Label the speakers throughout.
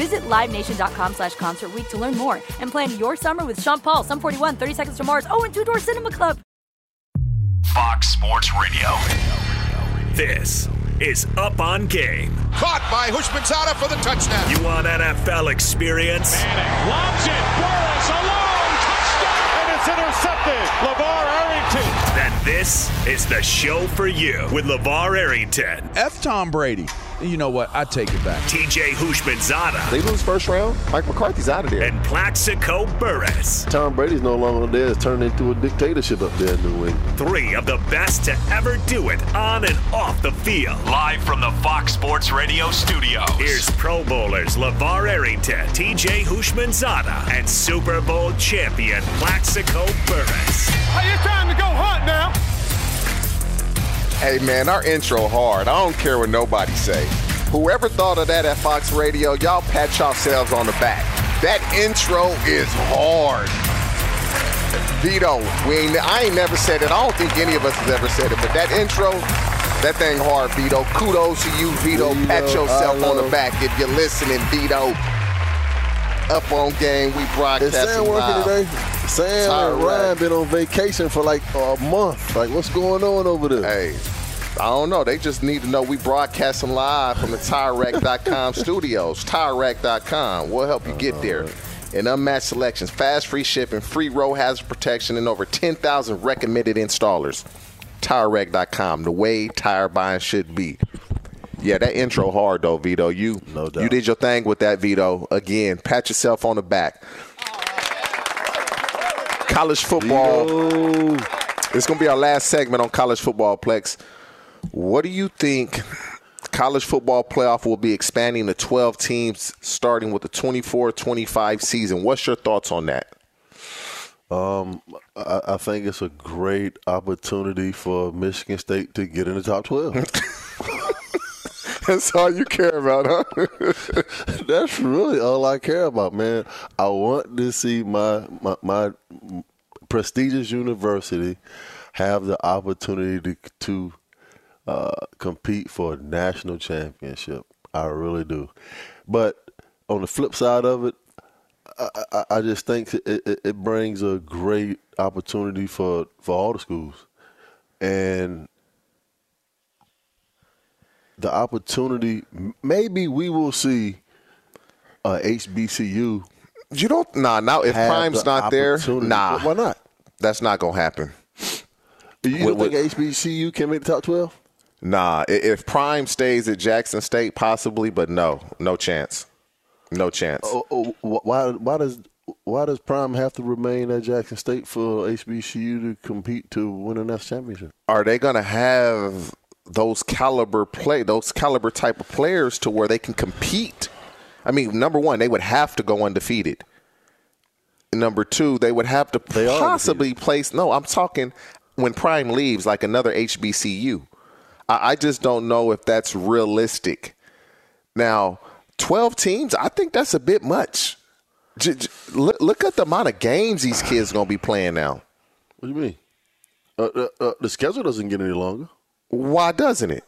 Speaker 1: Visit LiveNation.com slash Concert Week to learn more and plan your summer with Sean Paul, Sum 41, 30 Seconds to Mars, oh, and Two Door Cinema Club.
Speaker 2: Fox Sports Radio. This is Up on Game.
Speaker 3: Caught by Houshmandzadeh for the touchdown.
Speaker 2: You want NFL experience?
Speaker 4: Manning lobs it. Burress alone. Touchdown. And it's intercepted. LeVar Arrington.
Speaker 2: Then this is the show for you with LeVar Arrington.
Speaker 5: F. Tom Brady. You know what? I take it back.
Speaker 2: TJ Houshmandzadeh.
Speaker 6: They lose first round. Mike McCarthy's out of there.
Speaker 2: And Plaxico Burress.
Speaker 7: Tom Brady's no longer there. It's turned into a dictatorship up there in New England.
Speaker 2: Three of the best to ever do it on and off the field.
Speaker 8: Live from the Fox Sports Radio studios.
Speaker 2: Here's Pro Bowlers LeVar Arrington, TJ Houshmandzadeh, and Super Bowl champion Plaxico Burress.
Speaker 4: Hey, it's time to go hunt now.
Speaker 6: Hey man, our intro hard. I don't care what nobody say. Whoever thought of that at Fox Radio, y'all pat yourselves on the back. That intro is hard. Vito, we ain't, I ain't never said it. I don't think any of us has ever said it, but that intro, that thing hard, Vito. Kudos to you, Vito.
Speaker 7: You
Speaker 6: pat yourself on the back if you're listening, Vito. Up on game, we
Speaker 7: Is
Speaker 6: broadcasting
Speaker 7: Sam working
Speaker 6: live.
Speaker 7: today? Sam
Speaker 6: Tyrek.
Speaker 7: and Ryan been on vacation for like a month. Like, what's going on over there?
Speaker 6: Hey, I don't know. They just need to know we broadcasting live from the TireRack.com studios. TireRack.com. We'll help you get there. And unmatched selections, fast free shipping, free road hazard protection, and over 10,000 recommended installers. TireRack.com, the way tire buying should be. Yeah, that intro hard though, Vito. You
Speaker 7: No doubt.
Speaker 6: you did your thing with that, Vito. Again, pat yourself on the back. College football.
Speaker 7: Yo.
Speaker 6: It's going to be our last segment on college football, Plex. What do you think college football playoff will be expanding to 12 teams starting with the 24-25 season? What's your thoughts on that?
Speaker 7: Um, I, I think it's a great opportunity for Michigan State to get in the top 12.
Speaker 6: That's all you care about, huh?
Speaker 7: That's really all I care about, man. I want to see my, my my prestigious university have the opportunity to, to uh, compete for a national championship. I really do. But on the flip side of it, I, I, I just think it, it, it brings a great opportunity for, for all the schools. And the opportunity, maybe we will see uh, a HBCU.
Speaker 6: you don't nah, now if Prime's not there, nah.
Speaker 7: Why not?
Speaker 6: That's not going to happen.
Speaker 7: You don't
Speaker 6: What-
Speaker 7: think HBCU can make the top 12?
Speaker 6: Nah, if Prime stays at Jackson State possibly, but no, no chance. No chance.
Speaker 7: Oh, oh, why, why does why does Prime have to remain at Jackson State for HBCU to compete to win a national championship?
Speaker 6: are they going to have those caliber play those caliber type of players to where they can compete. I mean number one they would have to go undefeated. Number two they would have to
Speaker 7: They
Speaker 6: possibly place no i'm talking when prime leaves like another hbcu I, I just don't know if that's realistic. Now 12 teams i think that's a bit much. J- j- look, look at the amount of games these kids going to be playing now.
Speaker 7: What do you mean? Uh, uh, uh, the schedule doesn't get any longer.
Speaker 6: Why doesn't it?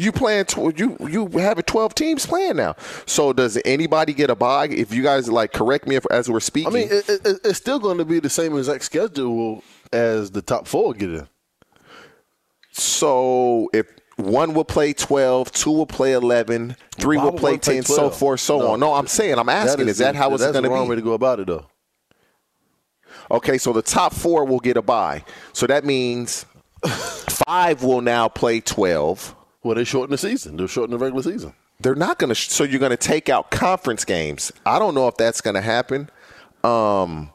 Speaker 6: You playing tw- you you have 12 teams playing now. So does anybody get a bye? If you guys like correct me if, as we're speaking.
Speaker 7: I mean, it, it, it's still going to be the same exact schedule as the top four get in.
Speaker 6: So if one will play 12, two will play 11, three
Speaker 7: Why
Speaker 6: will play
Speaker 7: one play
Speaker 6: 10, so
Speaker 7: 12?
Speaker 6: forth, so
Speaker 7: No.
Speaker 6: on. No, I'm saying, I'm asking, is, that how it's going to be?
Speaker 7: That's the wrong way to go about it, though?
Speaker 6: Okay, so the top four will get a bye. So that means five will now play 12.
Speaker 7: Well, they shorten the season. They're shortening the regular season.
Speaker 6: They're not going to, so you're going to take out conference games. I don't know if that's going to happen. Um,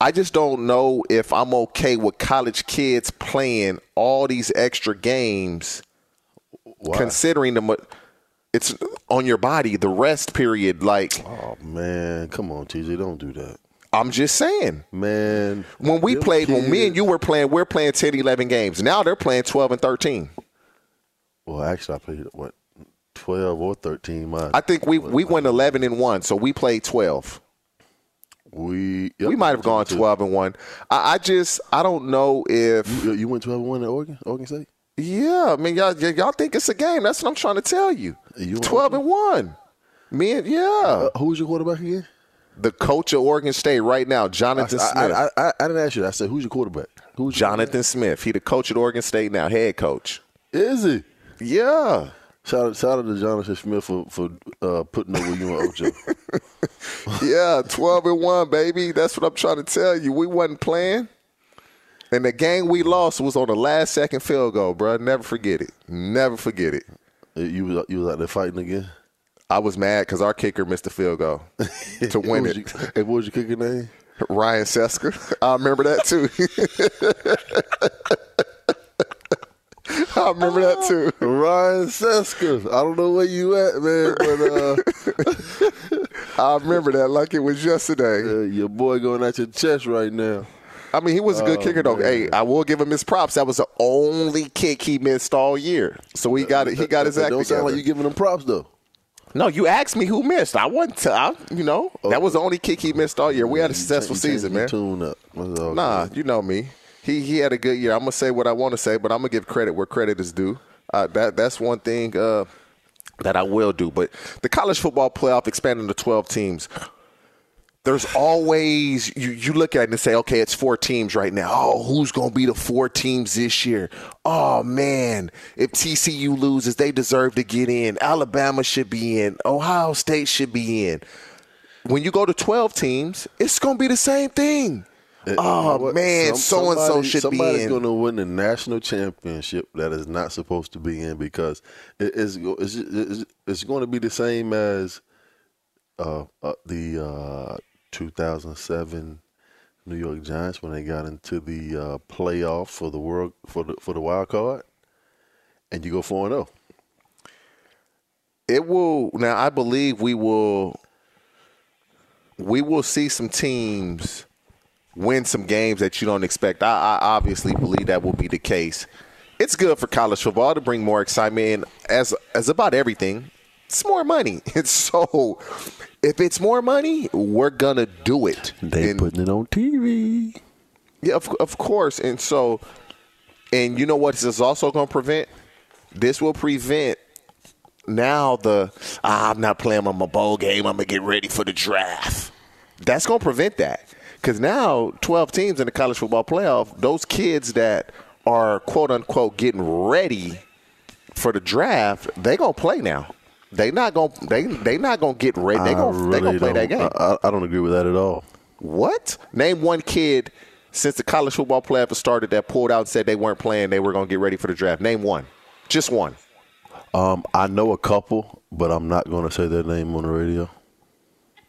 Speaker 6: I just don't know if I'm okay with college kids playing all these extra games, considering the it's on your body. The rest period, like
Speaker 7: Oh man, come on, TJ, don't do that.
Speaker 6: I'm just saying.
Speaker 7: Man,
Speaker 6: When we played, when me and you were playing, we're playing 10, 11 games. Now they're playing 12 and 13.
Speaker 7: Well, actually, I played what twelve or thirteen. My
Speaker 6: I think we we went 11 and one, so we played 12.
Speaker 7: we yep,
Speaker 6: We might have gone 12 and one. I, I just I don't know if
Speaker 7: You, you went twelve and one at Oregon, Oregon State.
Speaker 6: yeah. I mean y'all y'all think it's a game. That's what I'm trying to tell you.
Speaker 7: You-
Speaker 6: 12 and one. Me and yeah.
Speaker 7: Uh, who was your quarterback again?
Speaker 6: The coach of Oregon State right now, Jonathan
Speaker 7: I,
Speaker 6: Smith.
Speaker 7: I, I, I didn't ask you. that. I said, who's your quarterback? Who's
Speaker 6: Jonathan Smith. He the coach at Oregon State now, head coach.
Speaker 7: quarterback? Is he?
Speaker 6: Yeah.
Speaker 7: Shout out, shout out to Jonathan Smith for for uh, putting over you and Ocho.
Speaker 6: Yeah, 12 and 1, baby. That's what I'm trying to tell you. We wasn't playing. And the game we lost was on the last second field goal, bro. Never forget it. Never forget it.
Speaker 7: you was you was out there fighting again.
Speaker 6: I was mad because our kicker missed the field goal to win
Speaker 7: What
Speaker 6: it.
Speaker 7: your- what was your kicker name?
Speaker 6: Ryan Cesca. I remember that too. I remember that too.
Speaker 7: Ryan Cesca. I don't know where you at, man, but uh,
Speaker 6: I remember that like it was yesterday.
Speaker 7: uh, your boy going at your chest right now.
Speaker 6: I mean, he was a good
Speaker 7: Oh,
Speaker 6: kicker though.
Speaker 7: man.
Speaker 6: Hey, I will give him his props. That was the only kick he missed all year. So he got it. He got his act
Speaker 7: Don't
Speaker 6: together.
Speaker 7: sound like you giving him props though.
Speaker 6: No, you asked me who missed. I wasn't. T- I, you know, that was the only kick he missed all year. We had a successful season, man.
Speaker 7: Tune up.
Speaker 6: Nah, you know me. He he had a good year. I'm gonna say what I want to say, but I'm gonna give credit where credit is due. Uh, that that's one thing uh, that I will do. But the college football playoff expanding to 12 teams. There's always you you look at it and say, okay, it's four teams right now. Oh, who's gonna be the four teams this year? Oh man, if TCU loses, they deserve to get in. Alabama should be in. Ohio State should be in. When you go to 12 teams, it's gonna be the same thing.
Speaker 7: You
Speaker 6: Oh
Speaker 7: know
Speaker 6: man, so and so should be
Speaker 7: Somebody's going to win the national championship that is not supposed to be in because it is it's, it's, it's going to be the same as uh, uh, the uh, 2007 New York Giants when they got into the uh, playoff for the world for the for the wild card, and you go four and oh. zero.
Speaker 6: it will now i believe we will we will see some teams win some games that you don't expect i, I obviously believe that will be the case it's good for college football to bring more excitement as as about everything it's more money and so if it's more money we're gonna do it
Speaker 7: They
Speaker 6: And-
Speaker 7: putting it on TV.
Speaker 6: yeah, of, of course. And so, and you know what this is also going to prevent? This will prevent now the, ah, I'm not playing on my bowl game. I'm going to get ready for the draft. That's going to prevent that. Because now, 12 teams in the college football playoff, those kids that are quote unquote getting ready for the draft, they're going to play now. They not going to they they not to get ready. They
Speaker 7: I
Speaker 6: going they to play that game.
Speaker 7: I, I- don't agree with that at all.
Speaker 6: What? Name one kid since the college football playoff started that pulled out and said they weren't playing, they were going to get ready for the draft. Name one. Just one.
Speaker 7: Um, I know a couple, but I'm not going to say their name on the radio.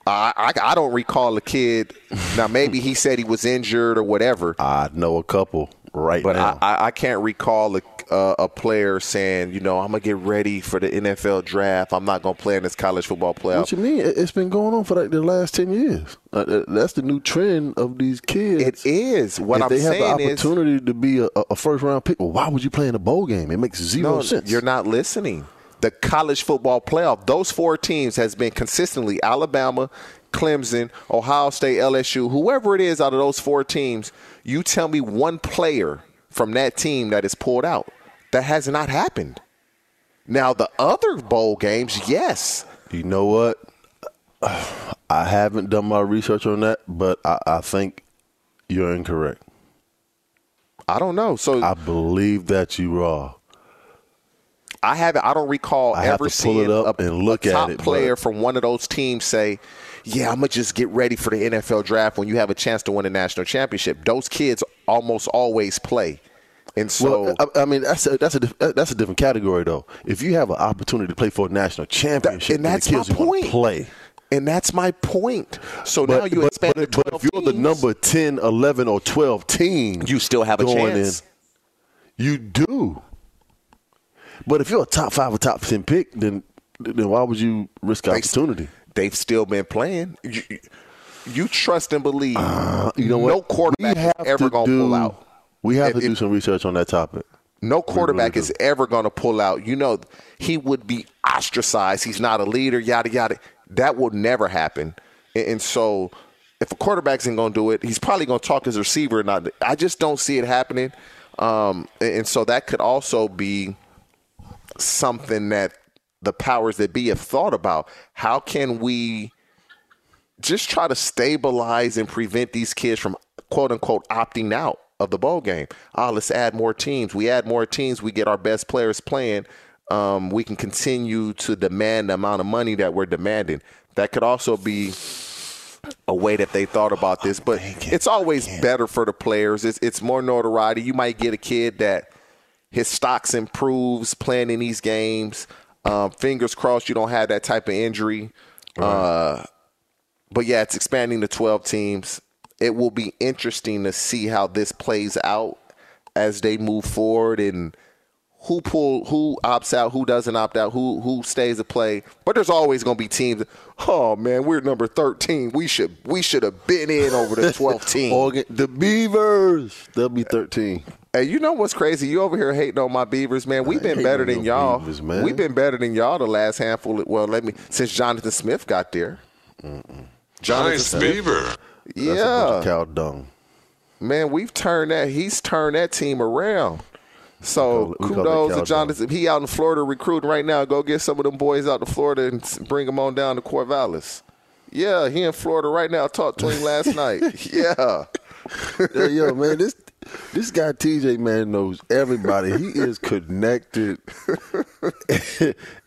Speaker 6: I, I, I don't recall a kid. Now, maybe he said he was injured or whatever,
Speaker 7: I know a couple right
Speaker 6: but
Speaker 7: now.
Speaker 6: I, I, can't recall a, uh, a player saying, you know, I'm to get ready for the NFL draft. I'm not to play in this college football playoff.
Speaker 7: what you mean? It- It's been going on for like the last ten years. Uh, uh, that's the new trend of these kids.
Speaker 6: It is. What
Speaker 7: if
Speaker 6: I'm
Speaker 7: they have the
Speaker 6: is,
Speaker 7: opportunity to be a, a first round pick, well, why would you play in a bowl game? It makes zero
Speaker 6: no,
Speaker 7: sense.
Speaker 6: you're not listening. The college football playoff, those four teams has been consistently Alabama, Clemson, Ohio State, LSU, whoever it is out of those four teams, you tell me one player from that team that is pulled out. That has not happened. Now the other bowl games, yes.
Speaker 7: You know what? I haven't done my research on that, but I, I think you're incorrect.
Speaker 6: I don't know. So
Speaker 7: I believe that you are.
Speaker 6: I haven't. I don't recall
Speaker 7: I have
Speaker 6: ever seeing
Speaker 7: it up
Speaker 6: a, a
Speaker 7: at
Speaker 6: top
Speaker 7: it, but-
Speaker 6: player from one of those teams say, "Yeah, I'm gonna just get ready for the NFL draft when you have a chance to win a national championship." Those kids almost always play, and so
Speaker 7: Well, I, I mean, that's a, that's a that's a different category though. If you have an opportunity to play for a national championship,
Speaker 6: and that's
Speaker 7: the
Speaker 6: my
Speaker 7: kids to
Speaker 6: point.
Speaker 7: play.
Speaker 6: And that's my point. So now you
Speaker 7: but,
Speaker 6: expand
Speaker 7: but,
Speaker 6: to
Speaker 7: but
Speaker 6: 12
Speaker 7: if you're the number 10, 11, or 12 team,
Speaker 6: You still have a chance.
Speaker 7: In, you do. But if you're a top five or top 10 pick, then then why would you risk opportunity?
Speaker 6: They've still been playing. You, you trust and believe.
Speaker 7: Uh, you know what?
Speaker 6: no
Speaker 7: quarterback
Speaker 6: ever
Speaker 7: to do-
Speaker 6: pull out.
Speaker 7: We have to do some research on that topic.
Speaker 6: No quarterback
Speaker 7: really
Speaker 6: is ever going to pull out. You know, he would be ostracized. He's not a leader, yada, yada. That will never happen. And, and so, if a quarterback isn't going to do it, he's probably going to talk his receiver. Not, I just don't see it happening. Um, and, and so, that could also be something that the powers that be have thought about. How can we just try to stabilize and prevent these kids from quote unquote opting out of the bowl game. Ah, let's add more teams. We add more teams, we get our best players playing. Um, we can continue to demand the amount of money that we're demanding. That could also be a way that they thought about this, but it's always better for the players. It's, it's more notoriety. You might get a kid that his stocks improves playing in these games. Um, fingers crossed you don't have that type of injury. Uh, but yeah, it's expanding to 12 teams. It will be interesting to see how this plays out as they move forward and who pull who opts out, who doesn't opt out, who who stays to play. But there's always going to be teams. Oh man, we're number 13. We should we should have been in over the 12 team.
Speaker 7: The Beavers, they'll be 13.
Speaker 6: Hey, you know what's crazy? You over here hating on my Beavers, man. We've been better than y'all.
Speaker 7: Beavers, man.
Speaker 6: We've been better than y'all the last handful. Of, well, let me since Jonathan Smith got there. Jonathan Smith,
Speaker 9: beaver.
Speaker 7: That's a bunch
Speaker 6: yeah,
Speaker 7: of cow dung.
Speaker 6: man, we've turned that. He's turned that team around. So
Speaker 7: We call we
Speaker 6: kudos to Jonathan. He out in Florida recruiting right now. Go get some of them boys out to Florida and bring them on down to Corvallis. Yeah, he in Florida right now. I talked to him last night. Yeah.
Speaker 7: Yeah, yo, man, this this guy TJ man knows everybody. He is connected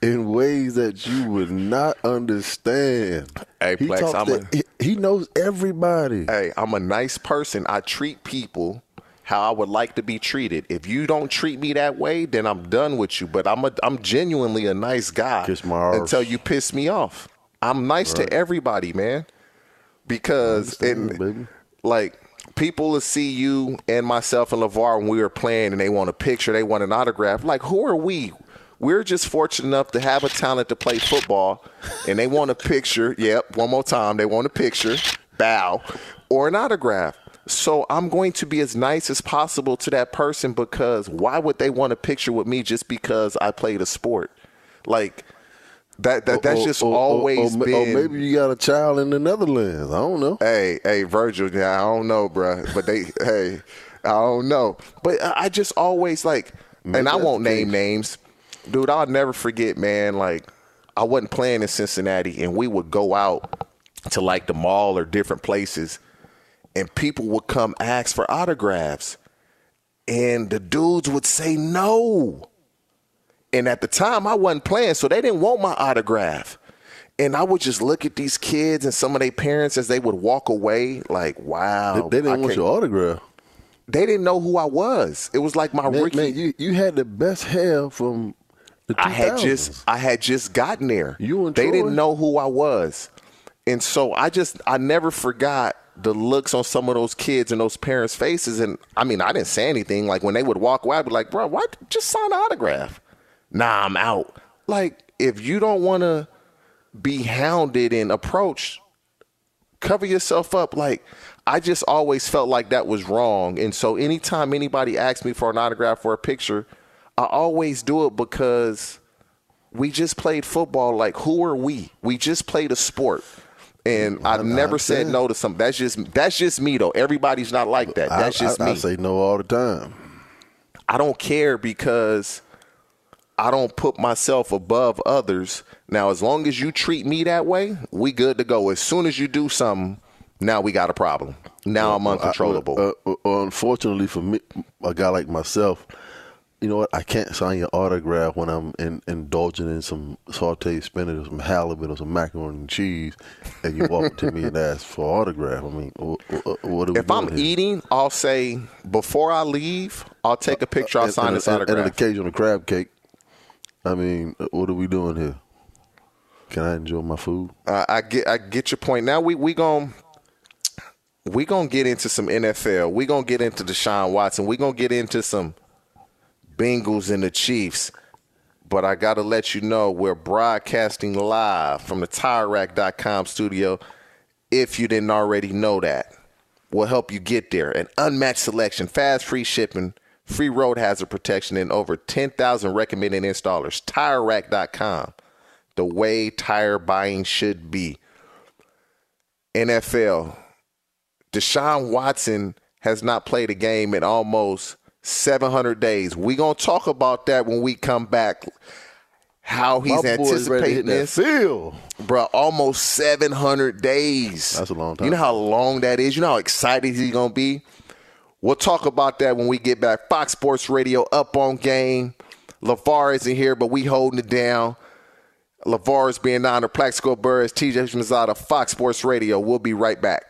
Speaker 7: in ways that you would not understand.
Speaker 6: Hey,
Speaker 7: he,
Speaker 6: Plex, I'm a-
Speaker 7: he knows everybody.
Speaker 6: Hey, I'm a nice person. I treat people how I would like to be treated. If you don't treat me that way, then I'm done with you. But I'm a, I'm genuinely a nice guy
Speaker 7: Kiss my
Speaker 6: until you piss me off. I'm nice to everybody, man. Because it, like people will see you and myself and LeVar when we were playing and they want a picture, they want an autograph. Like, who are we? We're just fortunate enough to have a talent to play football and they want a picture. Yep, one more time. They want a picture, bow, or an autograph. So I'm going to be as nice as possible to that person because why would they want a picture with me just because I played a sport? Like that, that that's just
Speaker 7: or- or-
Speaker 6: always
Speaker 7: or, or
Speaker 6: been
Speaker 7: maybe you got a child in the Netherlands. I don't know.
Speaker 6: Hey, hey, Virgil. Yeah, I don't know, bruh. But they, hey, I don't know. But I just always like, and I won't name
Speaker 7: case.
Speaker 6: names, dude. I'll never forget, man. Like, I wasn't playing in Cincinnati, and we would go out to like the mall or different places, and people would come ask for autographs, and the dudes would say no. And at the time, I wasn't playing, so they didn't want my autograph. And I would just look at these kids and some of their parents as they would walk away, like, wow.
Speaker 7: They, they didn't want your autograph.
Speaker 6: They didn't know who I was. It was like my
Speaker 7: Man,
Speaker 6: rookie.
Speaker 7: man, you, you had the best hair from the 2000s.
Speaker 6: I had just I had just gotten there.
Speaker 7: You and
Speaker 6: they
Speaker 7: Troy?
Speaker 6: didn't know who I was, and so I just I never forgot the looks on some of those kids and those parents' faces. And I mean, I didn't say anything. Like when they would walk away, I'd be like, "Bro, why just sign an autograph?" Nah, I'm out. Like if you don't want to be hounded and approached, cover yourself up. Like I just always felt like that was wrong. And so anytime anybody asks me for an autograph or a picture, I always do it because we just played football. Like who are we? We just played a sport. And I've never said no to something. That's just that's just me though. Everybody's not like that. That's
Speaker 7: I,
Speaker 6: just
Speaker 7: I,
Speaker 6: me.
Speaker 7: I say no all the time.
Speaker 6: I don't care because I don't put myself above others. Now, as long as you treat me that way, we good to go. As soon as you do something, now we got a problem. Now I'm uncontrollable.
Speaker 7: Uh, uh, unfortunately for me, a guy like myself, you know what? I can't sign your autograph when I'm in, indulging in some sauteed spinach or some halibut or some macaroni and cheese, and you walk to me and ask for autograph. I mean, what, what are we
Speaker 6: If I'm
Speaker 7: here?
Speaker 6: eating, I'll say before I leave, I'll take a picture. I'll
Speaker 7: And-
Speaker 6: sign
Speaker 7: and,
Speaker 6: this autograph.
Speaker 7: And an occasional crab cake. I mean, what are we doing here? Can I enjoy my food?
Speaker 6: Uh, I get I get your point. Now we we going we gonna get into some NFL. We gonna get into Deshaun Watson. We gonna get into some Bengals and the Chiefs. But I gotta let you know we're broadcasting live from the TireRack.com studio. If you didn't already know that, we'll help you get there. An unmatched selection, fast free shipping, free road hazard protection, and over 10,000 recommended installers. TireRack.com the way tire buying should be. NFL. Deshaun Watson has not played a game in almost 700 days. We're going to talk about that when we come back. How he's
Speaker 7: My boy's ready to hit
Speaker 6: anticipating this.
Speaker 7: field.
Speaker 6: Bro, almost 700 days.
Speaker 7: That's a long time.
Speaker 6: You know how long that is? You know how excited he's going to be? We'll talk about that when we get back. Fox Sports Radio up on game. LeVar isn't here, but we holding it down. LeVar is being honored. Plaxico Burress, TJ Mazada, Fox Sports Radio. We'll be right back.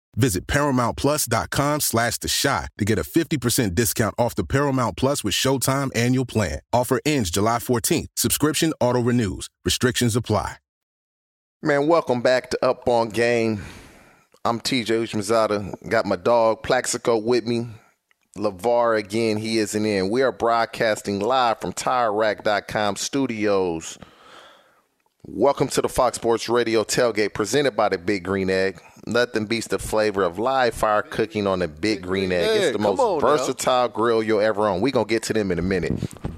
Speaker 9: Visit ParamountPlus.com slash The Chi to get a 50% discount off the Paramount Plus with Showtime annual plan. Offer ends July 14th. Subscription auto-renews. Restrictions apply.
Speaker 6: Man, welcome back to Up on Game. I'm TJ Houshmandzadeh. Got my dog Plaxico with me. LeVar again, he isn't in. We are broadcasting live from TireRack.com studios. Welcome to the Fox Sports Radio tailgate presented by the Big Green Egg. Nothing beats the flavor of live fire cooking on a Big Green Egg. It's the
Speaker 7: Come
Speaker 6: most
Speaker 7: on
Speaker 6: versatile grill you'll ever own. We're going to get to them in a minute.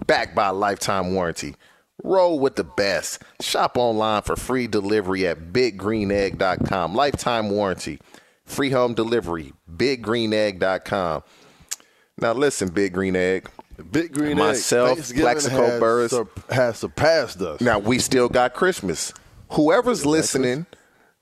Speaker 6: Backed by a lifetime warranty. Roll with the best. Shop online for free delivery at biggreenegg.com. Lifetime warranty. Free home delivery. Biggreenegg.com. Now listen, Big Green Egg.
Speaker 7: Big Green
Speaker 6: Myself,
Speaker 7: Egg,
Speaker 6: Plaxico
Speaker 7: has
Speaker 6: Burress.
Speaker 7: sur- has surpassed us.
Speaker 6: Now we still got Christmas. Whoever's listening,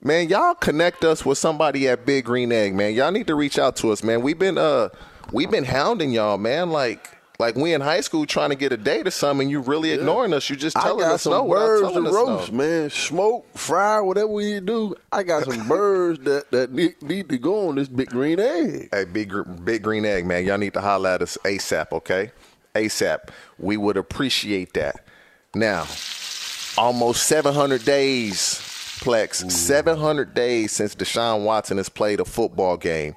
Speaker 6: man, y'all connect us with somebody at Big Green Egg, man. Y'all need to reach out to us, man. We've been uh we've been hounding y'all, man. Like like we in high school trying to get a date or something, and you really ignoring us. You just telling us no
Speaker 7: birds
Speaker 6: telling
Speaker 7: to roast,
Speaker 6: no.
Speaker 7: man. Smoke, fry, whatever we do. I got some birds that, that need, need to go on this big green egg.
Speaker 6: Hey, big big green egg, man. Y'all need to holler at us ASAP, okay? ASAP. We would appreciate that. Now, almost 700 days, Plex. 700 days since Deshaun Watson has played a football game.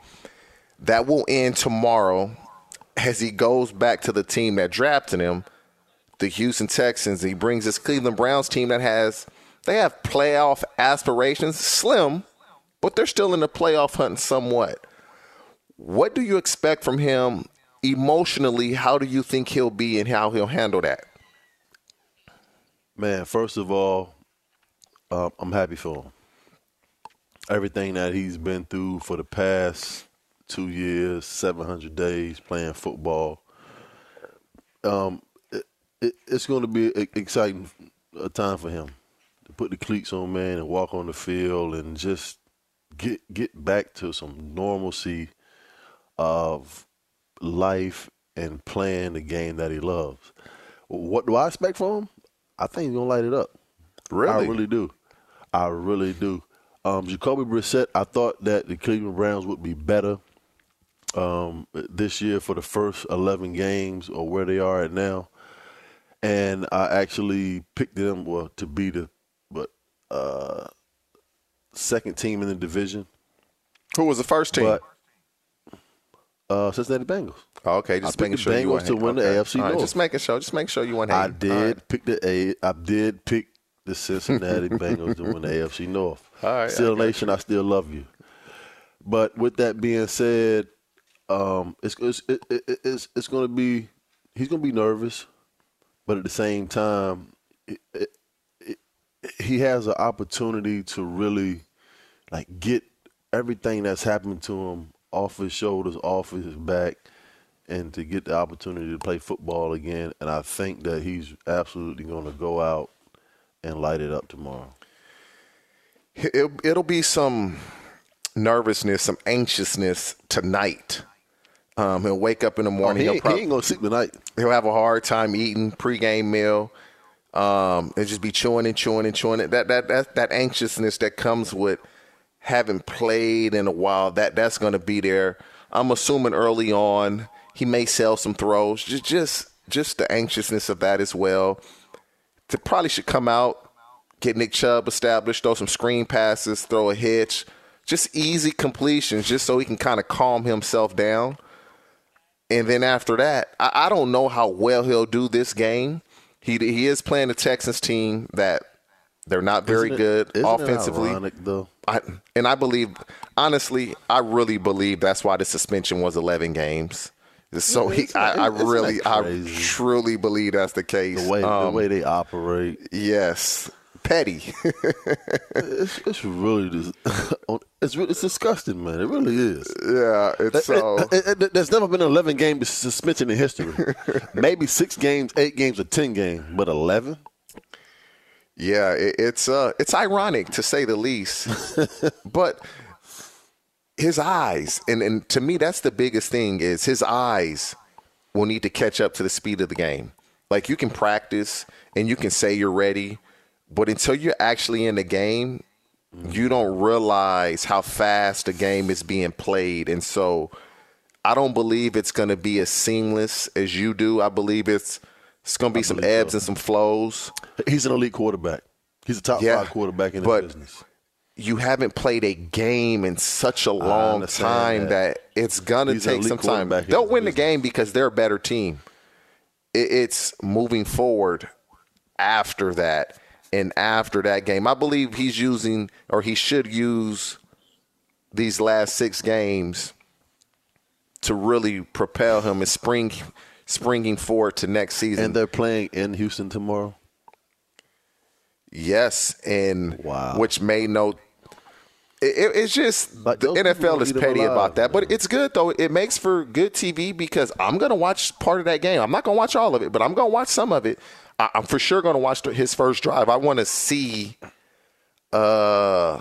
Speaker 6: That will end tomorrow as he goes back to the team that drafted him, the Houston Texans. He brings his Cleveland Browns team that has they have playoff aspirations, slim, but they're still in the playoff hunt somewhat. What do you expect from him emotionally? How do you think he'll be and how he'll handle that?
Speaker 7: Man, first of all, uh, I'm happy for him. Everything that he's been through for the past two years, 700 days playing football. Um, it, it, it's going to be an exciting a time for him to put the cleats on, man, and walk on the field and just get get back to some normalcy of life and playing the game that he loves. What do I expect from him? I think he's gonna light it up.
Speaker 6: Really?
Speaker 7: I really do. I really do. Um, Jacoby Brissett, I thought that the Cleveland Browns would be better um, this year for the first 11 games or where they are at now. And I actually picked them well, to be the but uh, second team in the division.
Speaker 6: Who was the first team?
Speaker 7: But, uh, Cincinnati Bengals.
Speaker 6: Oh, okay, just
Speaker 7: I
Speaker 6: making sure you
Speaker 7: Bengals
Speaker 6: weren't
Speaker 7: to win the. AFC
Speaker 6: right. Just making sure. Just make sure you weren't.
Speaker 7: I did
Speaker 6: right.
Speaker 7: pick the A. I did pick the Cincinnati Bengals to win the AFC North.
Speaker 6: All right,
Speaker 7: still
Speaker 6: got
Speaker 7: nation, I still love you. But with that being said, um, it's it's it, it, it's it's going to be he's going to be nervous, but at the same time, it, he has an opportunity to really like get everything that's happened to him off his shoulders, off his back, and to get the opportunity to play football again. And I think that he's absolutely going to go out and light it up tomorrow.
Speaker 6: It, it'll be some nervousness, some anxiousness tonight. Um, he'll wake up in the morning.
Speaker 7: he,
Speaker 6: he'll
Speaker 7: ain't,
Speaker 6: prob-
Speaker 7: he ain't to sleep tonight.
Speaker 6: he'll have a hard time eating pregame meal. Um, and just be chewing and chewing and chewing. That that that that anxiousness that comes with having played in a while. That that's going to be there. I'm assuming early on he may sell some throws. Just just just the anxiousness of that as well. To probably should come out, get Nick Chubb established, throw some screen passes, throw a hitch, just easy completions, just so he can kind of calm himself down. And then after that, I, I don't know how well he'll do this game. He he is playing the Texans team that they're not very
Speaker 7: it-
Speaker 6: good
Speaker 7: isn't it
Speaker 6: offensively.
Speaker 7: ironic, though?
Speaker 6: I, and I believe, honestly, I really believe that's why the suspension was 11 games. So he, I, I really, I truly believe that's the case.
Speaker 7: The way the
Speaker 6: Um,
Speaker 7: way they operate,
Speaker 6: yes, petty.
Speaker 7: it's, it's really it's it's disgusting, man. It really is.
Speaker 6: yeah, it's so.
Speaker 7: It- it- it- there's never been an 11 game suspension in history. Maybe six games, eight games, or 10 games, but 11.
Speaker 6: Yeah, it, it's uh, it's ironic to say the least, but his eyes, and and to me, that's the biggest thing is his eyes will need to catch up to the speed of the game. Like you can practice and you can say you're ready, but until you're actually in the game, you don't realize how fast the game is being played, and so I don't believe it's going to be as seamless as you do. I believe it's it's going to be some ebbs
Speaker 7: so.
Speaker 6: and some flows.
Speaker 7: He's an elite quarterback. He's a top
Speaker 6: Yeah,
Speaker 7: five quarterback in the
Speaker 6: but
Speaker 7: business.
Speaker 6: You haven't played a game in such a long time that.
Speaker 7: that.
Speaker 6: it's gonna
Speaker 7: He's
Speaker 6: take some time. They'll win the
Speaker 7: business.
Speaker 6: game because they're a better team. It's moving forward after that, and after that game, I believe he's using or he should use these last six games to really propel him and spring, springing forward to next season.
Speaker 7: And they're playing in Houston tomorrow.
Speaker 6: Yes, and
Speaker 7: Wow.
Speaker 6: which may no. It, it- it's just
Speaker 7: Like,
Speaker 6: the NFL is petty
Speaker 7: alive,
Speaker 6: about that, but it's good though. It makes for good TV because I'm gonna watch part of that game. I'm not gonna watch all of it, but I'm gonna watch some of it. I, I'm for sure gonna watch his first drive. I want to see uh,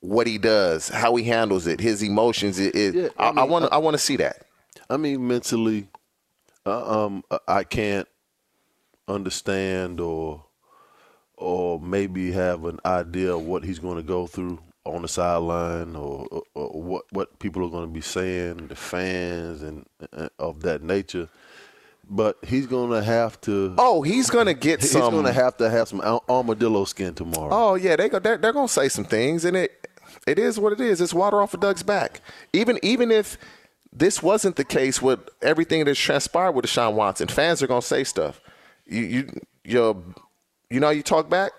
Speaker 6: what he does, how he handles it, his emotions. It, it-
Speaker 7: Yeah,
Speaker 6: I,
Speaker 7: I
Speaker 6: I
Speaker 7: mean,
Speaker 6: want I want to see that.
Speaker 7: I mean, mentally, uh, um, I can't understand or or maybe have an idea of what he's going to go through on the sideline or, or, or what what people are going to be saying, the fans and uh, of that nature. But he's going to have to.
Speaker 6: Oh, he's gonna get
Speaker 7: he's
Speaker 6: some.
Speaker 7: going to have to have some armadillo skin tomorrow.
Speaker 6: Oh yeah, they go. They're, they're gonna say some things, and it it is what it is. It's water off a Doug's back. Even even if this wasn't the case with everything that's transpired with Deshaun Watson, fans are gonna say stuff. You you you you know how you talk back.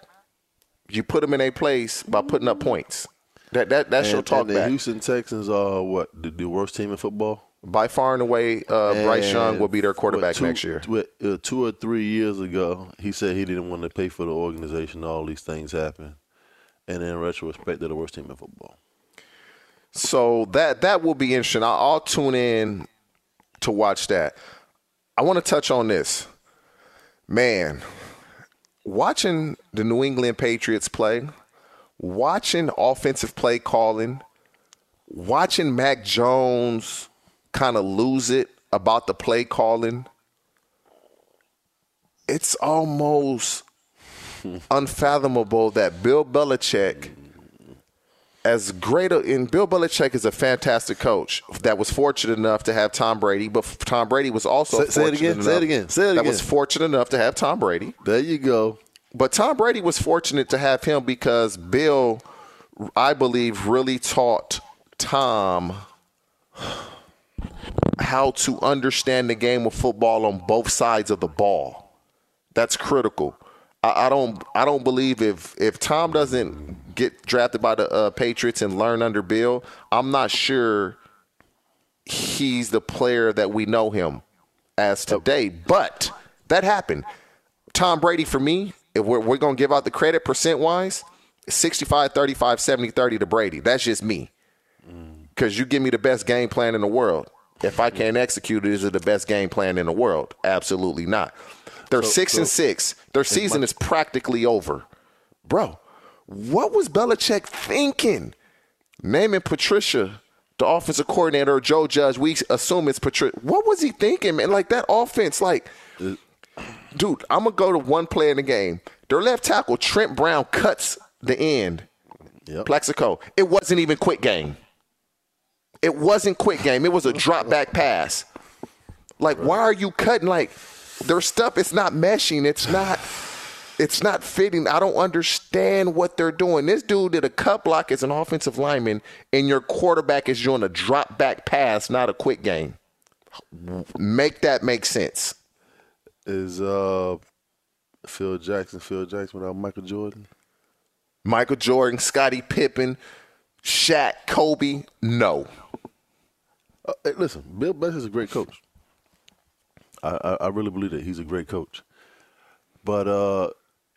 Speaker 6: You put them in a place by putting up points. That that that's your talk
Speaker 7: and the. Houston Texans are what the, the worst team in football.
Speaker 6: By far and away, uh, Bryce Young will be their quarterback
Speaker 7: two-
Speaker 6: next year.
Speaker 7: what, uh, two or three years ago, he said he didn't want to pay for the organization. All these things happen, and in retrospect, they're the worst team in football.
Speaker 6: So that that will be interesting. I'll, I'll tune in to watch that. I want to touch on this. Man, watching the New England Patriots play, watching offensive play calling, watching Mac Jones kind of lose it about the play calling, it's almost unfathomable that Bill Belichick, as great a, and Bill Belichick is a fantastic coach that was fortunate enough to have Tom Brady, but Tom Brady was also
Speaker 7: Say- say it again,
Speaker 6: enough
Speaker 7: say it again, say it
Speaker 6: that was fortunate enough to have Tom Brady.
Speaker 7: There you go.
Speaker 6: But Tom Brady was fortunate to have him because Bill, I believe, really taught Tom how to understand the game of football on both sides of the ball. That's critical. I, I don't. I don't believe if if Tom doesn't get drafted by the uh, Patriots and learn under Bill, I'm not sure he's the player that we know him as today. But that happened. Tom Brady, for me, if we're, we're going to give out the credit percent wise, 65, 35, 70, 30 to Brady. That's just me. Because you give me the best game plan in the world. If I can't execute it, is it the best game plan in the world? Absolutely not. They're
Speaker 7: So-
Speaker 6: six
Speaker 7: so-
Speaker 6: and six. Their season is practically over. Bro, what was Belichick thinking? Naming Patricia the offensive coordinator or Joe Judge, we assume it's Patricia. What was he thinking, man? Like that offense, like, dude, I'm gonna go to one play in the game. Their left tackle, Trent Brown, cuts the end. Plaxico. It wasn't even quick game. It wasn't quick game. It was a drop back pass. Like, why are you cutting? Like, their stuff is not meshing. It's not. It's not fitting. I don't understand what they're doing. This dude did a cut block as an offensive lineman, and your quarterback is doing a drop back pass, not a quick game. Make that make sense.
Speaker 7: Is uh Phil Jackson Phil Jackson without Michael Jordan?
Speaker 6: Michael Jordan, Scottie Pippen, Shaq, Kobe. No.
Speaker 7: Uh, hey, listen, Bill Belichick is a great coach. I, I I really believe that he's a great coach. But uh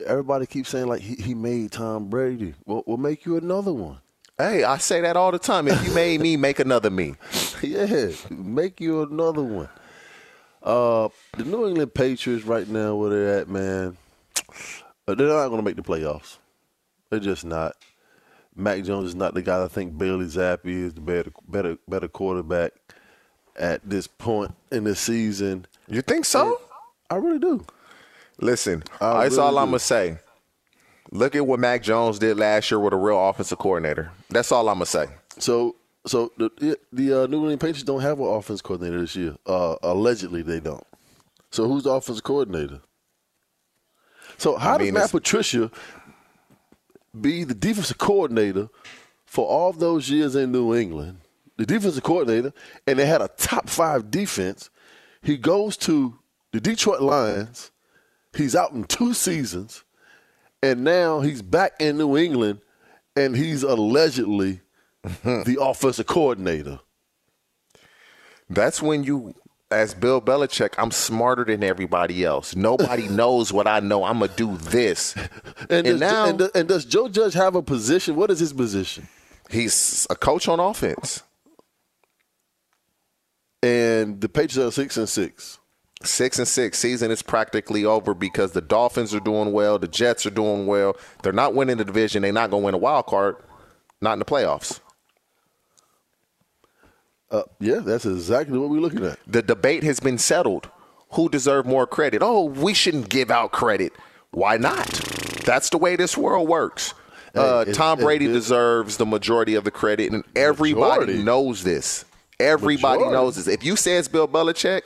Speaker 7: everybody keeps saying like he, he made Tom Brady. Well, we'll make you another one.
Speaker 6: Hey, I say that all the time. If you made me, make another me.
Speaker 7: yeah, make you another one. Uh, the New England Patriots right now, where they're at, man, uh, they're not going to make the playoffs. They're just not. Mac Jones is not the guy I think Bailey Zappe is the better, better, better quarterback at this point in the season.
Speaker 6: You think so?
Speaker 7: I really do.
Speaker 6: Listen,
Speaker 7: I
Speaker 6: that's
Speaker 7: really
Speaker 6: all I'm gonna say. Look at what Mac Jones did last year with a real offensive coordinator. That's all I'm gonna say.
Speaker 7: So, so the the uh, New England Patriots don't have an offense coordinator this year. Uh, allegedly, they don't. So, who's the offense coordinator? So, how
Speaker 6: I mean,
Speaker 7: does Matt Patricia be the defensive coordinator for all those years in New England? The defensive coordinator, and they had a top five defense. He goes to the Detroit Lions. He's out in two seasons, and now he's back in New England, and he's allegedly the offensive coordinator.
Speaker 6: That's when you, as Bill Belichick, I'm smarter than everybody else. Nobody knows what I know. I'm gonna do this.
Speaker 7: And,
Speaker 6: And
Speaker 7: does,
Speaker 6: now-
Speaker 7: and, and does Joe Judge have a position? What is his position?
Speaker 6: He's a coach on offense.
Speaker 7: And the Patriots are six and six.
Speaker 6: Six and six season is practically over because the Dolphins are doing well, the Jets are doing well. They're not winning the division. They're not gonna win a wild card. Not in the playoffs.
Speaker 7: Uh, yeah, that's exactly what we're looking at.
Speaker 6: The debate has been settled. Who deserve more credit? Oh, we shouldn't give out credit. Why not? That's the way this world works. Uh, Tom Brady deserves the majority of the credit, and everybody
Speaker 7: Majority?
Speaker 6: knows this. Everybody
Speaker 7: Majority?
Speaker 6: knows this. If you say it's Bill Belichick,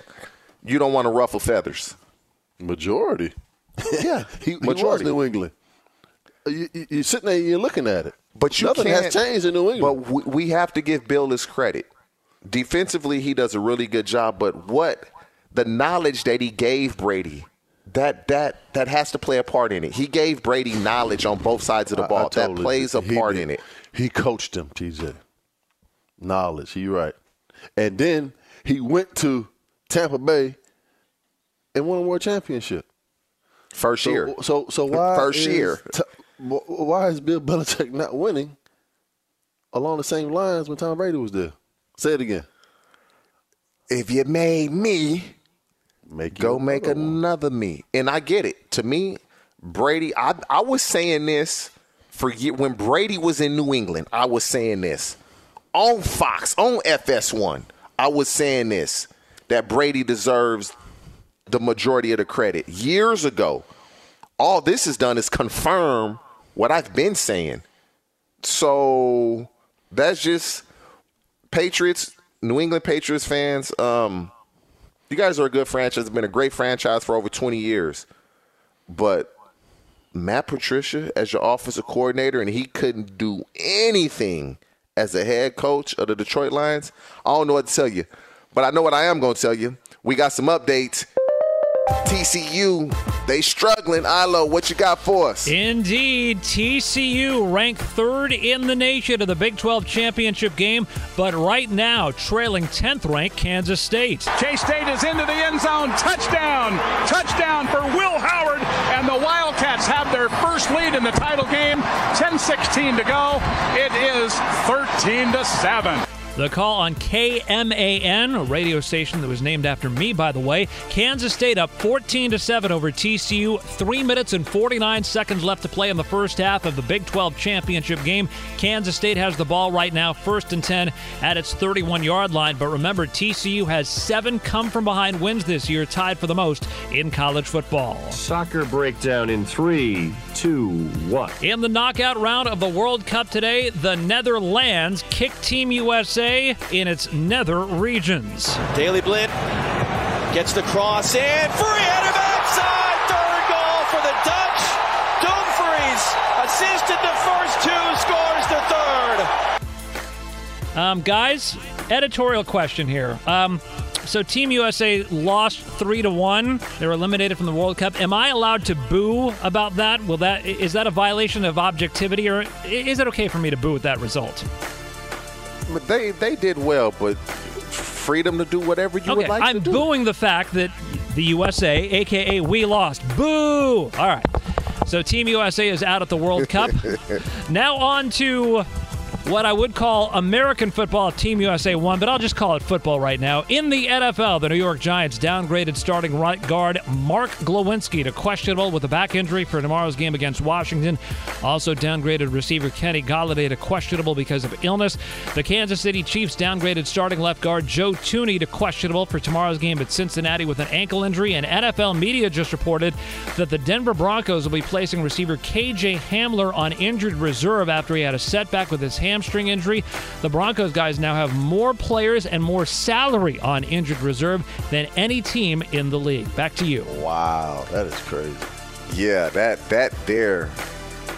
Speaker 6: you don't want to ruffle feathers.
Speaker 7: Majority.
Speaker 6: Yeah,
Speaker 7: He, he was
Speaker 6: majority.
Speaker 7: New England. Uh, You, you, you're sitting there, you're looking at it.
Speaker 6: But you
Speaker 7: Nothing
Speaker 6: can't,
Speaker 7: has changed in New England.
Speaker 6: But we, we have to give Bill his credit. Defensively, he does a really good job. But what the knowledge that he gave Brady, that that that has to play a part in it. He gave Brady knowledge on both sides of the
Speaker 7: I- I
Speaker 6: ball. that plays a.
Speaker 7: He
Speaker 6: part
Speaker 7: did.
Speaker 6: in it.
Speaker 7: He coached him, TJ. Knowledge. You're right. And then he went to Tampa Bay and won a world championship.
Speaker 6: First
Speaker 7: So,
Speaker 6: year.
Speaker 7: So so why
Speaker 6: First
Speaker 7: is
Speaker 6: year.
Speaker 7: why is Bill Belichick not winning along the same lines when Tom Brady was there. Say it again.
Speaker 6: If you made me,
Speaker 7: make
Speaker 6: go make another me. And I get it. To me, Brady, I, I was saying this for when Brady was in New England. I was saying this on Fox, on FS1. I was saying this that Brady deserves the majority of the credit. Years ago, all this has done is confirm what I've been saying. So that's just Patriots, New England Patriots fans. Um, you guys are a good franchise. It's been a great franchise for over 20 years. But Matt Patricia as your offensive coordinator, and he couldn't do anything as a head coach of the Detroit Lions. I don't know what to tell you. But I know what I am going to tell you. We got some updates. TCU, they struggling. Ilo, what you got for us?
Speaker 10: Indeed, TCU ranked third in the nation of the Big 12 championship game, but right now trailing 10th ranked Kansas State.
Speaker 4: Chase State is into the end zone. Touchdown! Touchdown for Will Howard, and the Wildcats have their first lead in the title game. 10-16 to go. It is 13 to 7.
Speaker 10: The call on KMAN, a radio station that was named after me, by the way. Kansas State up 14 to 7 over TCU. Three minutes and 49 seconds left to play in the first half of the Big 12 championship game. Kansas State has the ball right now, first and 10 at its 31 yard line. But remember, TCU has seven come from behind wins this year, tied for the most in college football.
Speaker 11: Soccer breakdown in three, two, one.
Speaker 10: In the knockout round of the World Cup today, the Netherlands kicked Team USA in its nether regions.
Speaker 12: Daley Blind gets the cross in. Free header outside. Third goal for the Dutch. Dumfries assisted the first two, scores the third.
Speaker 10: Um, guys, editorial question here. Um, so Team USA lost three to one. They were eliminated from the World Cup. Am I allowed to boo about that? Will that is that a violation of objectivity, or is it okay for me to boo at that result?
Speaker 6: They they did well, but freedom to do whatever you
Speaker 10: okay,
Speaker 6: would like
Speaker 10: I'm
Speaker 6: to do.
Speaker 10: booing the fact that the USA, aka we lost. Boo! All right. So Team USA is out at the World Cup. now on to what I would call American football. Team USA won, but I'll just call it football right now. In the NFL, the New York Giants downgraded starting right guard Mark Glowinski to questionable with a back injury for tomorrow's game against Washington. Also downgraded receiver Kenny Golladay to questionable because of illness. The Kansas City Chiefs downgraded starting left guard Joe Thuney to questionable for tomorrow's game at Cincinnati with an ankle injury. And NFL media just reported that the Denver Broncos will be placing receiver KJ Hamler on injured reserve after he had a setback with his hamstring injury. The Broncos guys now have more players and more salary on injured reserve than any team in the league. Back to you.
Speaker 7: Wow, that is crazy.
Speaker 6: Yeah, that that there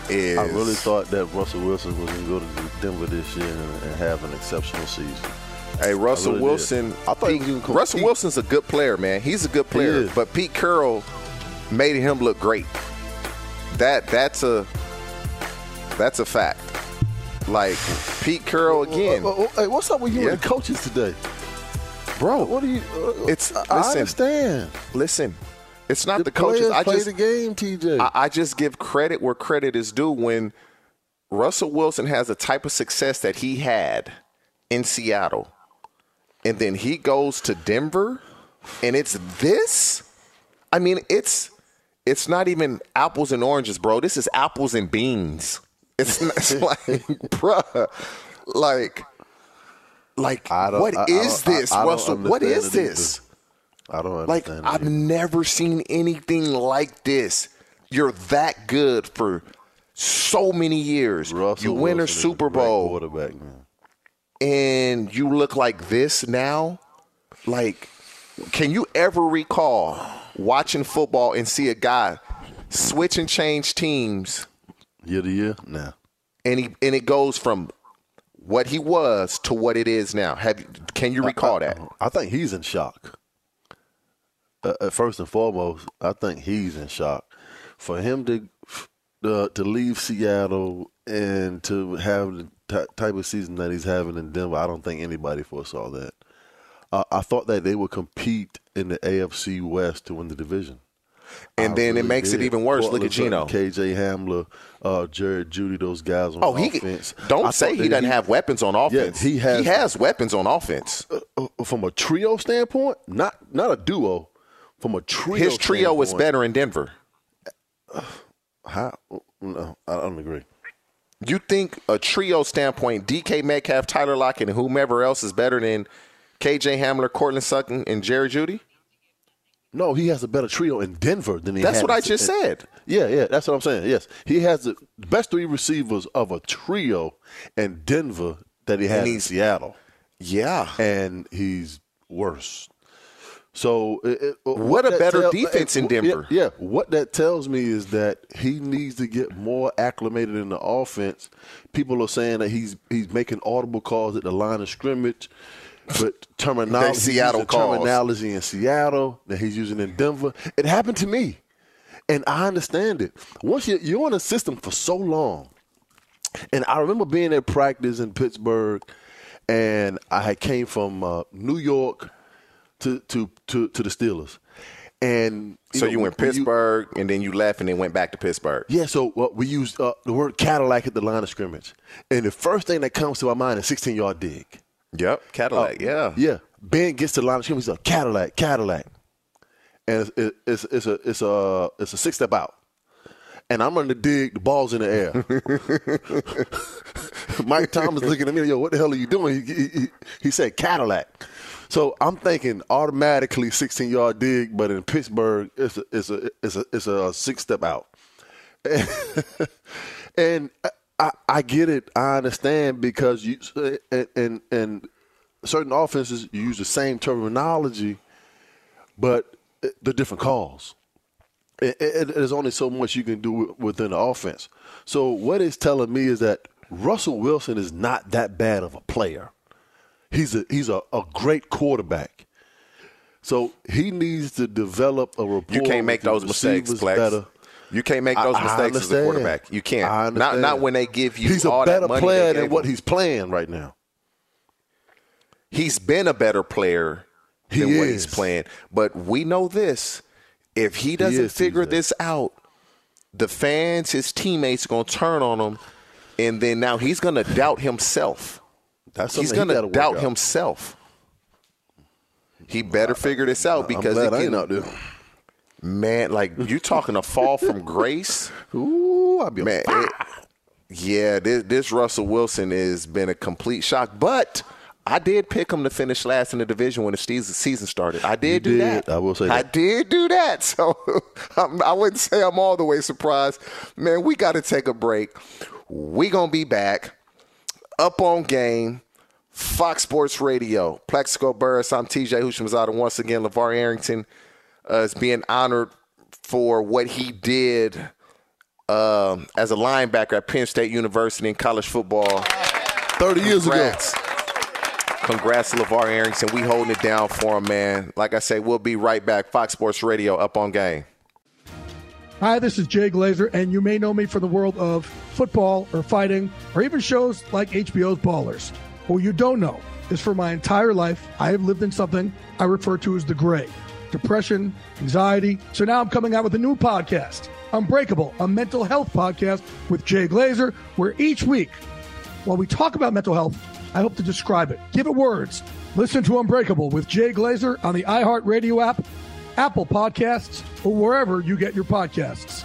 Speaker 6: is.
Speaker 7: I really thought that Russell Wilson was going to go to Denver this year and, and have an exceptional season.
Speaker 6: Hey, Russell
Speaker 7: really
Speaker 6: Wilson.
Speaker 7: did. I thought he was gonna.
Speaker 6: Russell Wilson's a good player, man. He's a good player.
Speaker 7: is.
Speaker 6: But Pete Carroll made him look great. That that's a that's a fact. Like Pete Carroll again,
Speaker 7: Uh, uh, Hey, what's up with you
Speaker 6: Yeah.
Speaker 7: and the coaches today,
Speaker 6: bro.
Speaker 7: What do you? Uh,
Speaker 6: It's
Speaker 7: I
Speaker 6: listen,
Speaker 7: understand.
Speaker 6: Listen, it's not
Speaker 7: The,
Speaker 6: the, coaches. I
Speaker 7: play
Speaker 6: just
Speaker 7: the game, TJ.
Speaker 6: I, I just give credit where credit is due when Russell Wilson has the type of success that he had in Seattle, and then he goes to Denver, and it's this. I mean, it's it's not even apples and oranges, bro. This is apples and beans. It's, it's like, bruh, like, like, what is this,
Speaker 7: I don't
Speaker 6: Russell? What is this?
Speaker 7: I don't
Speaker 6: Like. I've never seen anything like this. You're that good for so many years.
Speaker 7: Russell
Speaker 6: you win a
Speaker 7: Wilson is
Speaker 6: Super Bowl
Speaker 7: quarterback, man.
Speaker 6: and you look like this now. Like, can you ever recall watching football and see a guy switch and change teams
Speaker 7: Year to year, nah.
Speaker 6: and he and it goes from what he was to what it is now? Have can you recall that?
Speaker 7: I think he's in shock. Uh, uh, first and foremost, I think he's in shock. For him to uh, to leave Seattle and to have the ty- type of season that he's having in Denver, I don't think anybody foresaw that. Uh, I thought that they would compete in the AFC West to win the division.
Speaker 6: And
Speaker 7: I
Speaker 6: then it
Speaker 7: really
Speaker 6: makes it even worse. Look at
Speaker 7: Geno. KJ Hamler, uh, Jared Jeudy, those guys on
Speaker 6: Oh, he
Speaker 7: offense.
Speaker 6: don't
Speaker 7: I
Speaker 6: say he doesn't have weapons on offense.
Speaker 7: Yeah, he has.
Speaker 6: He has weapons on offense.
Speaker 7: uh, from a trio standpoint, not not a duo. From a trio,
Speaker 6: His trio is better in Denver.
Speaker 7: How? No, I don't agree.
Speaker 6: You think a trio standpoint, DK Metcalf, Tyler Lockett, and whomever else is better than KJ Hamler, Courtland Sutton, and Jared Jeudy?
Speaker 7: No, he has a better trio in Denver than he.
Speaker 6: Has.
Speaker 7: That's
Speaker 6: what I just
Speaker 7: in-
Speaker 6: said.
Speaker 7: Yeah, yeah, that's what I'm saying. Yes, he has the best three receivers of a trio in Denver that he
Speaker 6: And
Speaker 7: in Seattle.
Speaker 6: Yeah,
Speaker 7: and he's worse. So, it, it- uh,
Speaker 6: What a better
Speaker 7: tell- uh,
Speaker 6: defense in
Speaker 7: yeah,
Speaker 6: Denver.
Speaker 7: Yeah, what that tells me is that he needs to get more acclimated in the offense. People are saying that he's he's making audible calls at the line of scrimmage, but terminology,
Speaker 6: Seattle
Speaker 7: terminology in Seattle that he's using in Denver. It happened to me, and I understand it. Once you, you're in a system for so long, and I remember being at practice in Pittsburgh, and I had came from uh, New York to to to, to the Steelers, and
Speaker 6: So
Speaker 7: know,
Speaker 6: you went Pittsburgh, and then you left, and then went back to Pittsburgh.
Speaker 7: yeah, so uh, we used uh, the word Cadillac at the line of scrimmage, and the first thing that comes to my mind is 16 yard dig.
Speaker 6: Yep, Cadillac.
Speaker 7: Uh,
Speaker 6: yeah,
Speaker 7: yeah. Ben gets to the line of scrimmage, he's a Cadillac, Cadillac, and it's it's, it's a it's a it's a six step out. And I'm running the dig, the ball's in the air. Mike Thomas looking at me, yo, what the hell are you doing? He, he, he- he said Cadillac. So I'm thinking automatically 16 yard dig, but in Pittsburgh, it's a it's a it's a, it's a six step out. and I, I get it. I understand because you and, and and certain offenses you use the same terminology, but they're different calls. It, it, there's only so much you can do within the offense. So what it's telling me is that Russell Wilson is not that bad of a player. He's a he's a, a great quarterback. So he needs to develop a rapport.
Speaker 6: You can't make those
Speaker 7: the
Speaker 6: mistakes, Plex.
Speaker 7: better.
Speaker 6: You can't make those
Speaker 7: I- I
Speaker 6: mistakes as a quarterback. You can't.
Speaker 7: I
Speaker 6: Not not when they give you
Speaker 7: He's a
Speaker 6: all
Speaker 7: better
Speaker 6: that money
Speaker 7: player than what
Speaker 6: him.
Speaker 7: he's playing right now.
Speaker 6: He's been a better player
Speaker 7: He
Speaker 6: than what he's playing. But we know this. If he doesn't
Speaker 7: is,
Speaker 6: figure this out, the fans, his teammates are gonna turn on him, and then now he's gonna doubt himself.
Speaker 7: That's
Speaker 6: he's
Speaker 7: he
Speaker 6: gonna
Speaker 7: gotta
Speaker 6: doubt himself. He better figure this out because
Speaker 7: glad
Speaker 6: it
Speaker 7: I
Speaker 6: can,
Speaker 7: ain't out there.
Speaker 6: Man, like you talking a fall from grace.
Speaker 7: Ooh, I'll be
Speaker 6: Man, it- yeah, this, this Russell Wilson has been a complete shock. But I did pick him to finish last in the division when the season started. I did
Speaker 7: You
Speaker 6: do
Speaker 7: did.
Speaker 6: that.
Speaker 7: I will say
Speaker 6: I did do that. So I'm, I wouldn't say I'm all the way surprised. Man, we got to take a break. We gonna be back up on game. Fox Sports Radio, Plaxico Burress. I'm TJ Houshmandzadeh. Once again, LeVar Arrington uh, is being honored for what he did um, as a linebacker at Penn State University in college football.
Speaker 7: 30 years ago.
Speaker 6: Congrats. Congrats to LeVar Arrington. We holding it down for him, man. Like I say, we'll be right back. Fox Sports Radio up on game.
Speaker 13: Hi, this is Jay Glazer, and you may know me from the world of football or fighting or even shows like HBO's Ballers. What you don't know is for my entire life, I have lived in something I refer to as the gray depression, anxiety. So now I'm coming out with a new podcast, Unbreakable, a mental health podcast with Jay Glazer, where each week, while we talk about mental health, I hope to describe it, give it words. Listen to Unbreakable with Jay Glazer on the iHeartRadio app, Apple Podcasts, or wherever you get your podcasts.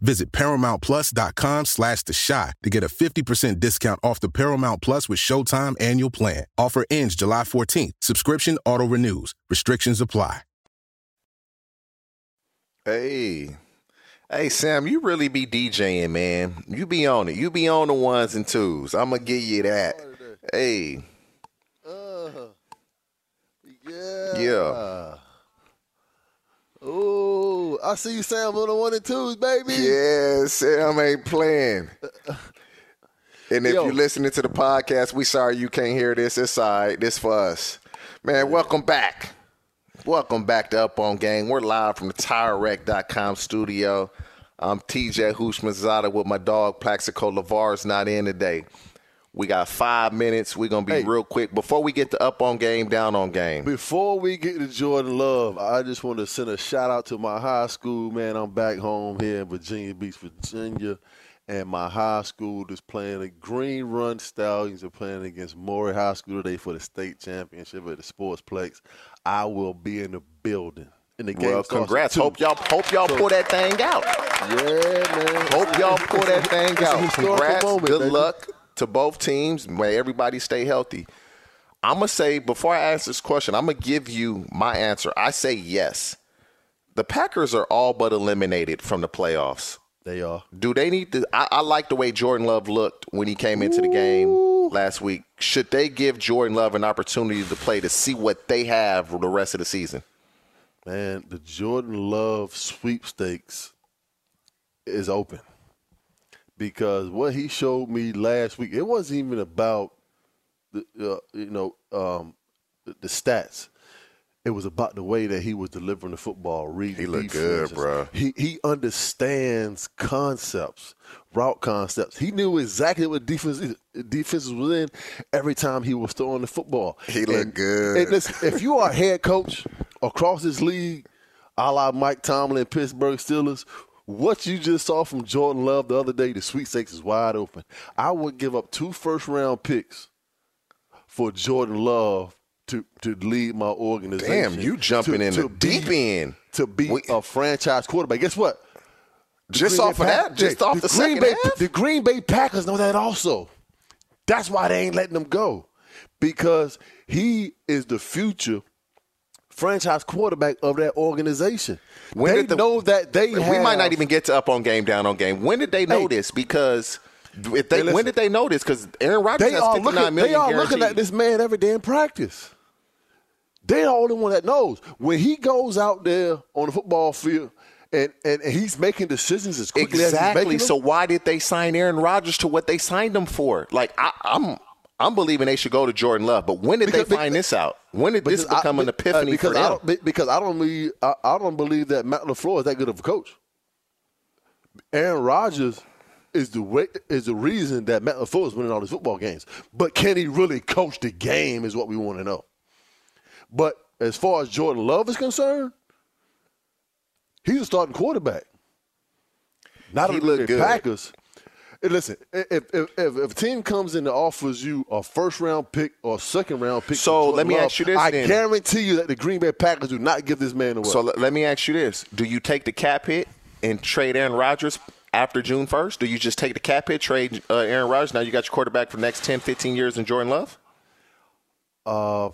Speaker 9: Visit ParamountPlus.com slash The Shot to get a 50% discount off the Paramount Plus with Showtime annual plan. Offer ends July 14th. Subscription auto-renews. Restrictions apply.
Speaker 6: Hey. Hey Sam, you really be DJing, man. You be on it. You be on the ones and twos. I'm gonna give you that. Hey.
Speaker 7: Uh, yeah.
Speaker 6: Yeah.
Speaker 7: Ooh, I see you, Sam, on the one and twos, baby.
Speaker 6: Yeah, Sam ain't playing. And if
Speaker 7: Yo.
Speaker 6: you're listening to the podcast, we sorry you can't hear this. It's all right. This for us. Man, welcome back. Welcome back to Up on Gang. We're live from the TireRack.com studio. I'm TJ Houshmandzadeh with my dog Plaxico Lavar's not in today. We got five minutes. We're gonna be
Speaker 7: Hey.
Speaker 6: real quick before we get to up on game, down on game.
Speaker 7: Before we get to Jordan Love, I just want to send a shout out to my high school, man. I'm back home here in Virginia Beach, Virginia, and my high school is playing the Green Run Stallions are playing against Maury High School today for the state championship at the Sportsplex. I will be in the building. And the game
Speaker 6: Well, congrats. Hope y'all hope y'all
Speaker 7: So-
Speaker 6: pull that thing out.
Speaker 7: Yeah, man.
Speaker 6: Hope y'all pull that thing out. Congrats.
Speaker 7: moment,
Speaker 6: Good
Speaker 7: baby.
Speaker 6: luck to both teams. May everybody stay healthy. I'm gonna say before I ask this question, I'm gonna give you my answer. I say yes. The Packers are all but eliminated from the playoffs.
Speaker 7: They are.
Speaker 6: Do they need to? I, I like the way Jordan Love looked when he came into the game last week. Should they give Jordan Love an opportunity to play to see what they have for the rest of the season?
Speaker 7: Man, the Jordan Love sweepstakes is open because what he showed me last week, it wasn't even about the uh, you know um, the, the stats. It was about the way that he was delivering the football. Reading
Speaker 6: He looked good, bro.
Speaker 7: He he understands concepts, route concepts. He knew exactly what defense defenses was in every time he was throwing the football.
Speaker 6: He looked
Speaker 7: And-
Speaker 6: good.
Speaker 7: and listen, if you are a head coach across this league, a la Mike Tomlin, Pittsburgh Steelers, what you just saw from Jordan Love the other day, the sweepstakes is wide open. I would give up two first round picks for Jordan Love to to lead my organization.
Speaker 6: Damn, you jumping
Speaker 7: to-
Speaker 6: in
Speaker 7: to
Speaker 6: the
Speaker 7: be-
Speaker 6: deep end.
Speaker 7: to be a franchise quarterback. Guess what? The
Speaker 6: Just
Speaker 7: Green Bay
Speaker 6: off of
Speaker 7: Pack-
Speaker 6: that? Just off the
Speaker 7: Green
Speaker 6: second
Speaker 7: Bay,
Speaker 6: half?
Speaker 7: The Green Bay Packers know that also. That's why they ain't letting them go because he is the future franchise quarterback of that organization.
Speaker 6: When
Speaker 7: they
Speaker 6: did the-
Speaker 7: know that they
Speaker 6: we
Speaker 7: have,
Speaker 6: might not even get to up on game, down on game. When did they know
Speaker 7: Hey.
Speaker 6: this? Because if they,
Speaker 7: Hey, listen.
Speaker 6: when did they know this? Because Aaron Rodgers
Speaker 7: They
Speaker 6: has
Speaker 7: are
Speaker 6: fifty
Speaker 7: looking.
Speaker 6: nine million
Speaker 7: They are looking at this man every day in practice. They're the only one that knows when he goes out there on the football field and, and, and he's making decisions as quickly as he's
Speaker 6: Exactly.
Speaker 7: making them.
Speaker 6: So why did they sign Aaron Rodgers to what they signed him for? Like I, I'm, I'm believing they should go to Jordan Love. But when did
Speaker 7: Because-
Speaker 6: they find this out? When did this
Speaker 7: Because I-
Speaker 6: become an
Speaker 7: uh,
Speaker 6: epiphany
Speaker 7: because
Speaker 6: for
Speaker 7: I
Speaker 6: them?
Speaker 7: don't, because I don't believe I, I don't believe that Matt LaFleur is that good of a coach. Aaron Rodgers is the way, is the reason that Matt LaFleur is winning all these football games. But can he really coach the game? Is what we want to know. But as far as Jordan Love is concerned, he's a starting quarterback. Not
Speaker 6: He
Speaker 7: only the
Speaker 6: good. Packers.
Speaker 7: Listen, if, if, if, a team comes in and offers you a first round pick or a second round pick,
Speaker 6: So, let me
Speaker 7: Love,
Speaker 6: ask you this
Speaker 7: I
Speaker 6: then.
Speaker 7: guarantee you that the Green Bay Packers do not give this man away.
Speaker 6: So let, me ask you this: Do you take the cap hit and trade Aaron Rodgers after June first? Do you just take the cap hit, trade uh, Aaron Rodgers? Now you got your quarterback for the next 10, 15 years in Jordan Love.
Speaker 7: uh,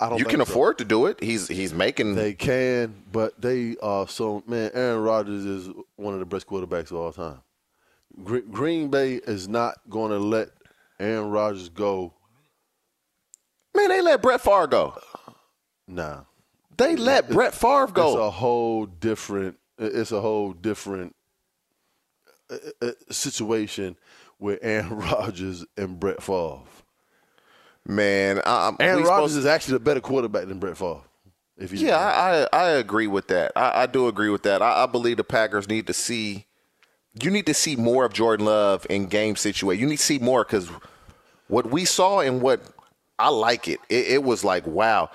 Speaker 7: I don't.
Speaker 6: You can
Speaker 7: so.
Speaker 6: afford to do it. He's he's making.
Speaker 7: They can, but they uh so man, Aaron Rodgers is one of the best quarterbacks of all time. Gre- Green Bay is not going to let Aaron Rodgers go.
Speaker 6: man, they let Brett Favre go.
Speaker 7: Nah,
Speaker 6: They let Brett Favre go.
Speaker 7: it's a whole different. It's a whole different situation with Aaron Rodgers and Brett Favre.
Speaker 6: Man, I'm-
Speaker 7: Aaron Rodgers is actually a better quarterback than Brett Favre. If you
Speaker 6: Yeah, I, I I agree with that. I, I do agree with that. I, I believe the Packers need to see you need to see more of Jordan Love in game situation. You need to see more because what we saw and what I like it. it. It was like wow.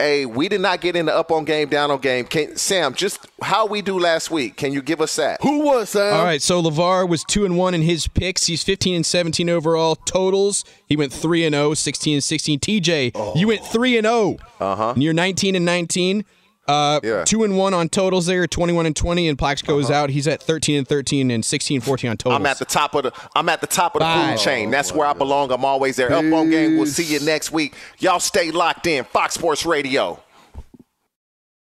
Speaker 6: Hey, we did not get into up on game, down on game. Can, Sam, just how we do last week? Can you give us that?
Speaker 7: Who was Sam?
Speaker 14: All right, so Levar was two and one in his picks. He's 15 and 17 overall totals. He went three and 0, 16 and 16. TJ, oh. you went three and 0.
Speaker 6: Uh huh.
Speaker 14: And you're 19 and 19. Uh, yeah. Two and one on totals there, 21 and 20, and Plaxico is uh-huh. out. He's at 13 and 13 and 16 14 on totals.
Speaker 6: I'm at the top of the I'm at the top of the food chain. That's where I belong. I'm always there. Peace. Up on game. We'll see you next week. Y'all stay locked in. Fox Sports Radio.